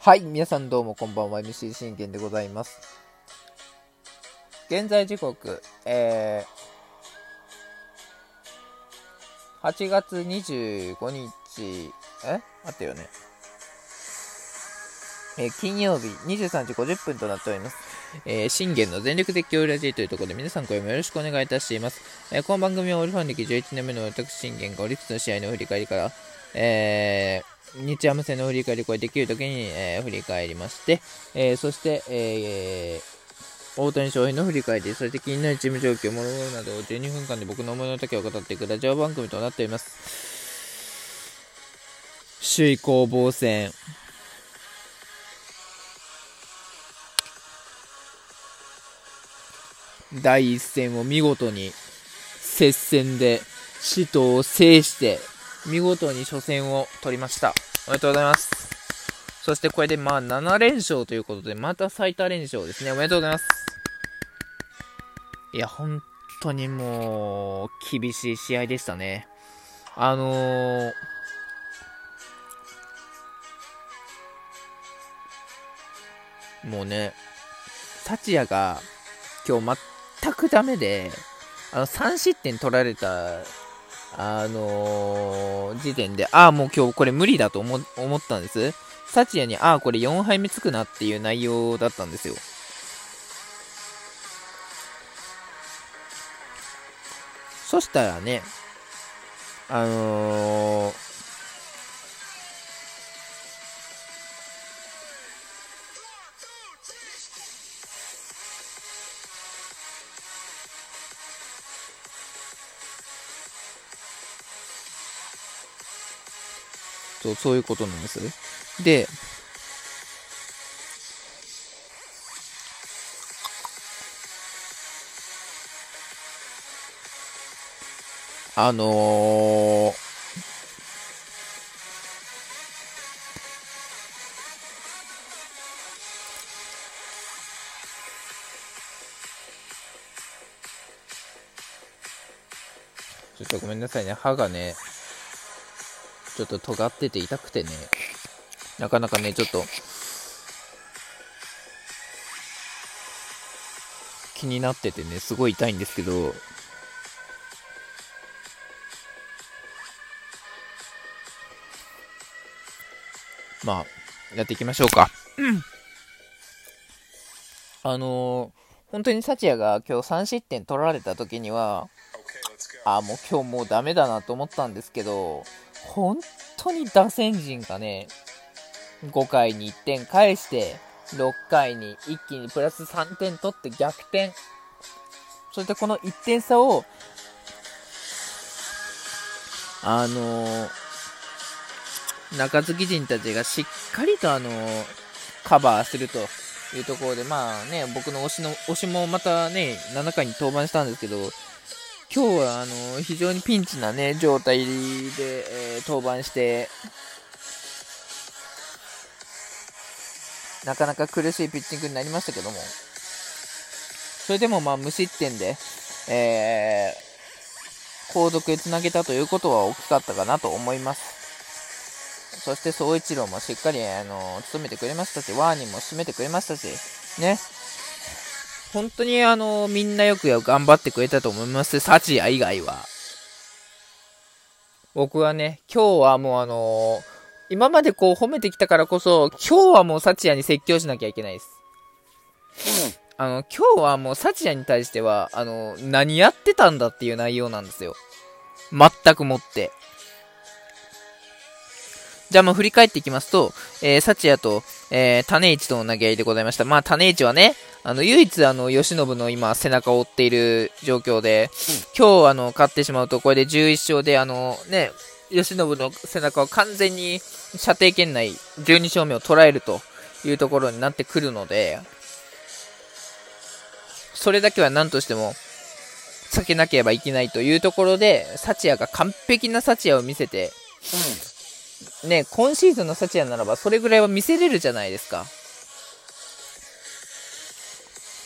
はい、皆さんどうもこんばんは、MC 信玄でございます。現在時刻、えー、8月25日、え？あったよね。えー金曜日23時50分となっております。えー、信玄の全力絶叫ラジーというところで皆さん今夜もよろしくお願いいたします。えーこの番組はオリファン歴11年目の私信玄がオリックスの試合の振り返りから、えー日ハム戦の振り返りこれできる時に、えー振り返りまして、えーそして、えー大谷翔平の振り返り、そして気になるチーム状況、もろもろなどを12分間で僕の思いの丈を語っていくラジオ番組となっております。首位攻防戦。第一戦を見事に接戦で死闘を制して見事に初戦を取りましたおめでとうございます。そしてこれでまあ7連勝ということでまた最多連勝ですね。おめでとうございます。いや本当にもう厳しい試合でしたね。あのーもうね、幸也が今日全くダメで、あの3失点取られた、あのー時点で、ああ、もう今日これ無理だと思思ったんです。サチヤに、ああ、これ4杯目つくなっていう内容だったんですよ。そしたらね、あのーそう、そういうことなんです。で、あのーちょっとごめんなさいね、歯がね、ちょっと尖ってて痛くてね、なかなかね、ちょっと、気になっててね、すごい痛いんですけど、まあ、やっていきましょうか。あのー本当に幸也が今日3失点取られた時には、あーもう今日もうダメだなと思ったんですけど、本当に打線陣がね、5回に1点返して、6回に一気にプラス3点取って逆転。そしてこの1点差を、あのー中継ぎ陣たちがしっかりとあのーカバーするというところで、まあね、僕の推しの、推しもまたね、7回に登板したんですけど、今日はあの非常にピンチな、ね、状態で、えー登板して、なかなか苦しいピッチングになりましたけども、それでもまあ無失点で、えー、後続へつなげたということは大きかったかなと思います。そして総一郎もしっかり、あの務めてくれましたし、ワーニーも締めてくれましたし、ね、本当にあのみんなよく頑張ってくれたと思います、サチヤ以外は。僕はね、今日はもうあの今までこう褒めてきたからこそ、今日はもうサチヤに説教しなきゃいけないです。あの、今日はもうサチヤに対しては、あの、何やってたんだっていう内容なんですよ。全くもって。じゃあもう振り返っていきますと、えー、サチヤと、えー、種市との投げ合いでございました。まあ、種市はね、あの、唯一、あの、吉信の今、背中を追っている状況で、今日、あの、勝ってしまうと、これで11勝で、あの、ね、吉信の背中を完全に射程圏内、12勝目を捉えるというところになってくるので、それだけは何としても、避けなければいけないというところで、サチヤが完璧なサチヤを見せて、ね、今シーズンのサチヤならばそれぐらいは見せれるじゃないですか。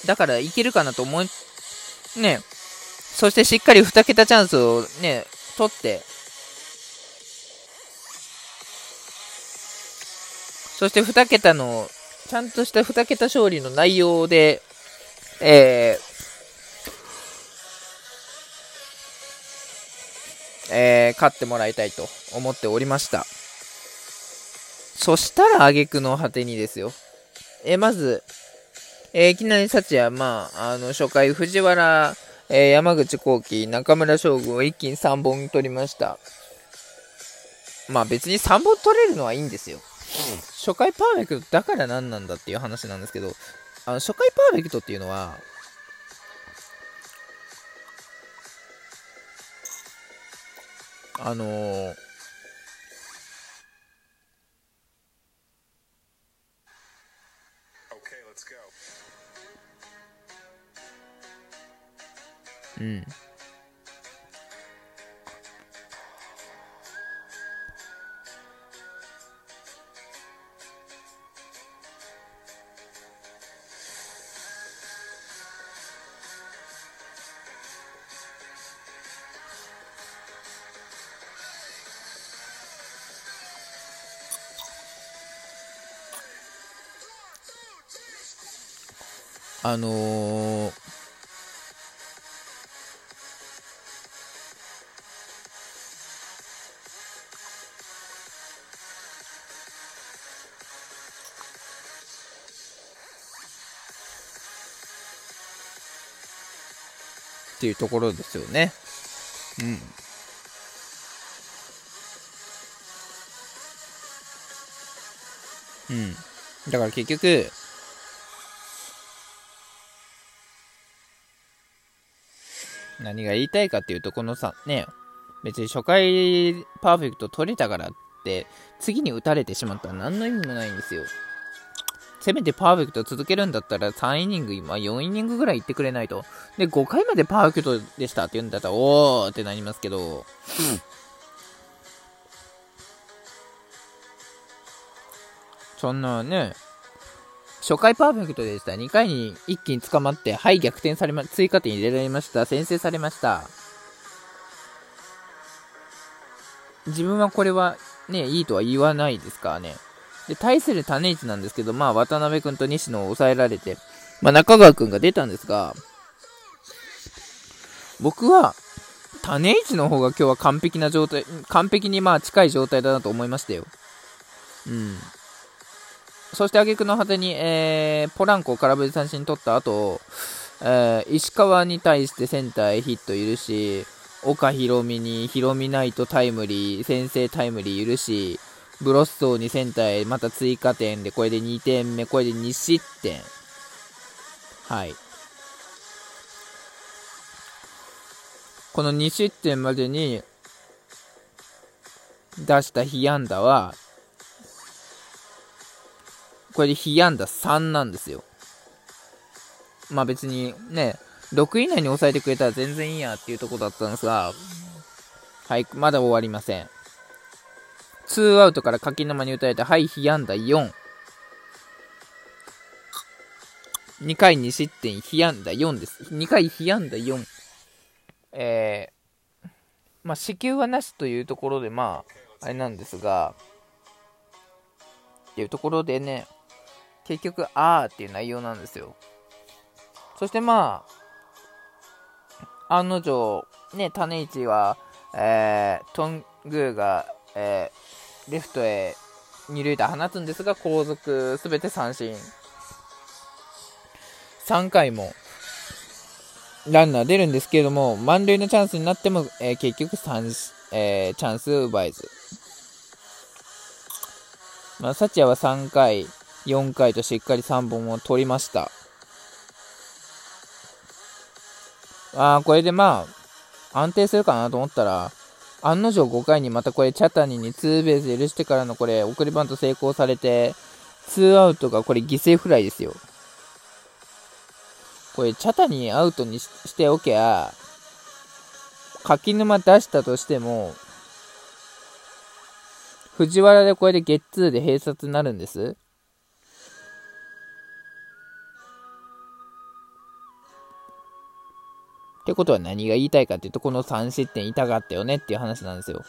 だからいけるかなと思い、ね、そしてしっかり2桁チャンスをね、取って、そして2桁の、ちゃんとした2桁勝利の内容で、えー、えー、勝ってもらいたいと思っておりました。そしたら挙句の果てにですよ。えー、まず、えー、いきなり幸也、まあ、あの、初回、藤原、えー、山口幸喜、中村将軍を一気に3本取りました。まあ別に3本取れるのはいいんですよ。初回パーフェクトだから何なんだっていう話なんですけど、あの初回パーフェクトっていうのは、あのー、うん。あのー、っていうところですよね。うん。うん。だから結局、何が言いたいかっていうと、このさ、ね、別に初回パーフェクト取れたからって、次に打たれてしまったら何の意味もないんですよ。せめてパーフェクト続けるんだったら3イニング、今4イニングぐらい行ってくれないと。で、5回までパーフェクトでしたって言うんだったら、おーってなりますけど、そんなね、初回パーフェクトでした。2回に一気に捕まって、はい、逆転されま、追加点入れられました。先制されました。自分はこれはね、いいとは言わないですからね。で、対する種市なんですけど、まあ、渡辺君と西野を抑えられて、まあ、中川君が出たんですが、僕は、種市の方が今日は完璧な状態、完璧にまあ近い状態だなと思いましたよ。うん。そして挙句の果てに、えー、ポランコを空振り三振取った後、えー、石川に対してセンターへヒット許し、岡宏美に宏美ナイトタイムリー、先制タイムリー許し、ブロッソーにセンターへまた追加点で、これで2点目、これで2失点。はい。この2失点までに出した被安打は、これで被安打3なんですよ。まあ別にね、6位以内に抑えてくれたら全然いいやっていうとこだったんですが、はい、まだ終わりません。2アウトから柿沼に打たれて、はい、被安打4。2回2失点、被安打4です。2回被安打4。えー、まあ、死球はなしというところで、まあ、あれなんですが、っていうところでね、結局、あーっていう内容なんですよ。そしてまあ、案の定、ね、種市は、えー、トングーが、えー、レフトへ二塁打放つんですが、後続すべて三振。3回もランナー出るんですけれども、満塁のチャンスになっても、えー、結局3、えー、チャンス奪えず。まあ、サチアは3回、4回としっかり3本を取りました。あこれでまあ、安定するかなと思ったら、案の定5回にまたこれ、チャタニにツーベース許してからのこれ、送りバント成功されて、ツーアウトがこれ犠牲フライですよ。これ、チャタニアウトにしておけば、柿沼出したとしても、藤原でこれでゲッツーで閉殺になるんです。ってことは何が言いたいかっていうと、この3失点痛かったよねっていう話なんですよ。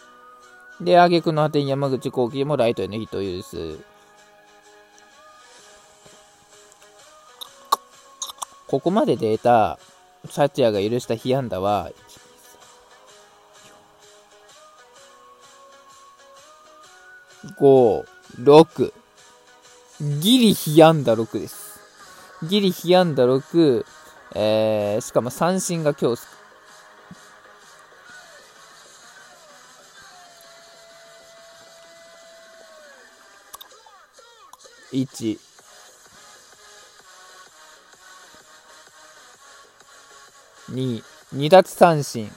で、挙句の果てに山口幸喜もライトへのヒットを許す。ここまで出た、サチアが許した被安打は、5、6。ギリ被安打6です。ギリ被安打6、えー、しかも三振が今日。1 2 2奪三振。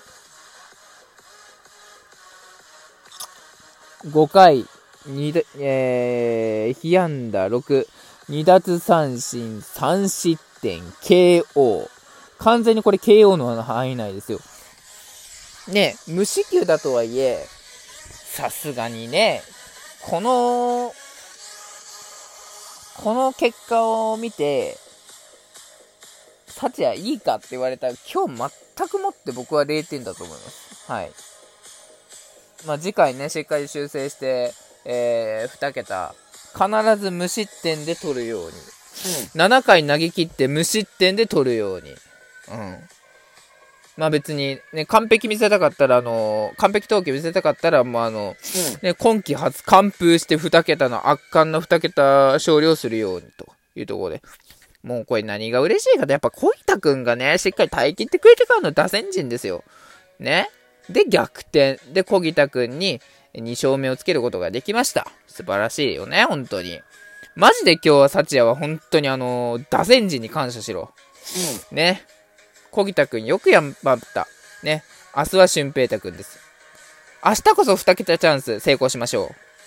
5回。2えー、被安打6、2奪三振、3失点、KO。完全にこれ KO の範囲内ですよ。ね、無四球だとはいえ、さすがにね、この、この結果を見て、サチアいいかって言われたら、今日全くもって僕は0点だと思います。はい。まあ、次回ね、しっかり修正して、えー、2桁、必ず無失点で取るように。うん、7回投げ切って無失点で取るように。うん。まあ別に、ね、完璧見せたかったら、あのー、完璧投球見せたかったら、もうあの、うん、ね、今季初完封して2桁の圧巻の2桁勝利をするようにというところで。もうこれ何が嬉しいかと、やっぱ小板くんがね、しっかり耐え切ってくれてからの打線陣ですよ。ね。で、逆転。で、小木田くんに2勝目をつけることができました。素晴らしいよね、本当に。マジで今日は幸也は本当にあの打線陣に感謝しろ。うん。ね。小木田くんよくやんばった。ね。明日は俊平太くんです。明日こそ2桁チャンス成功しましょう。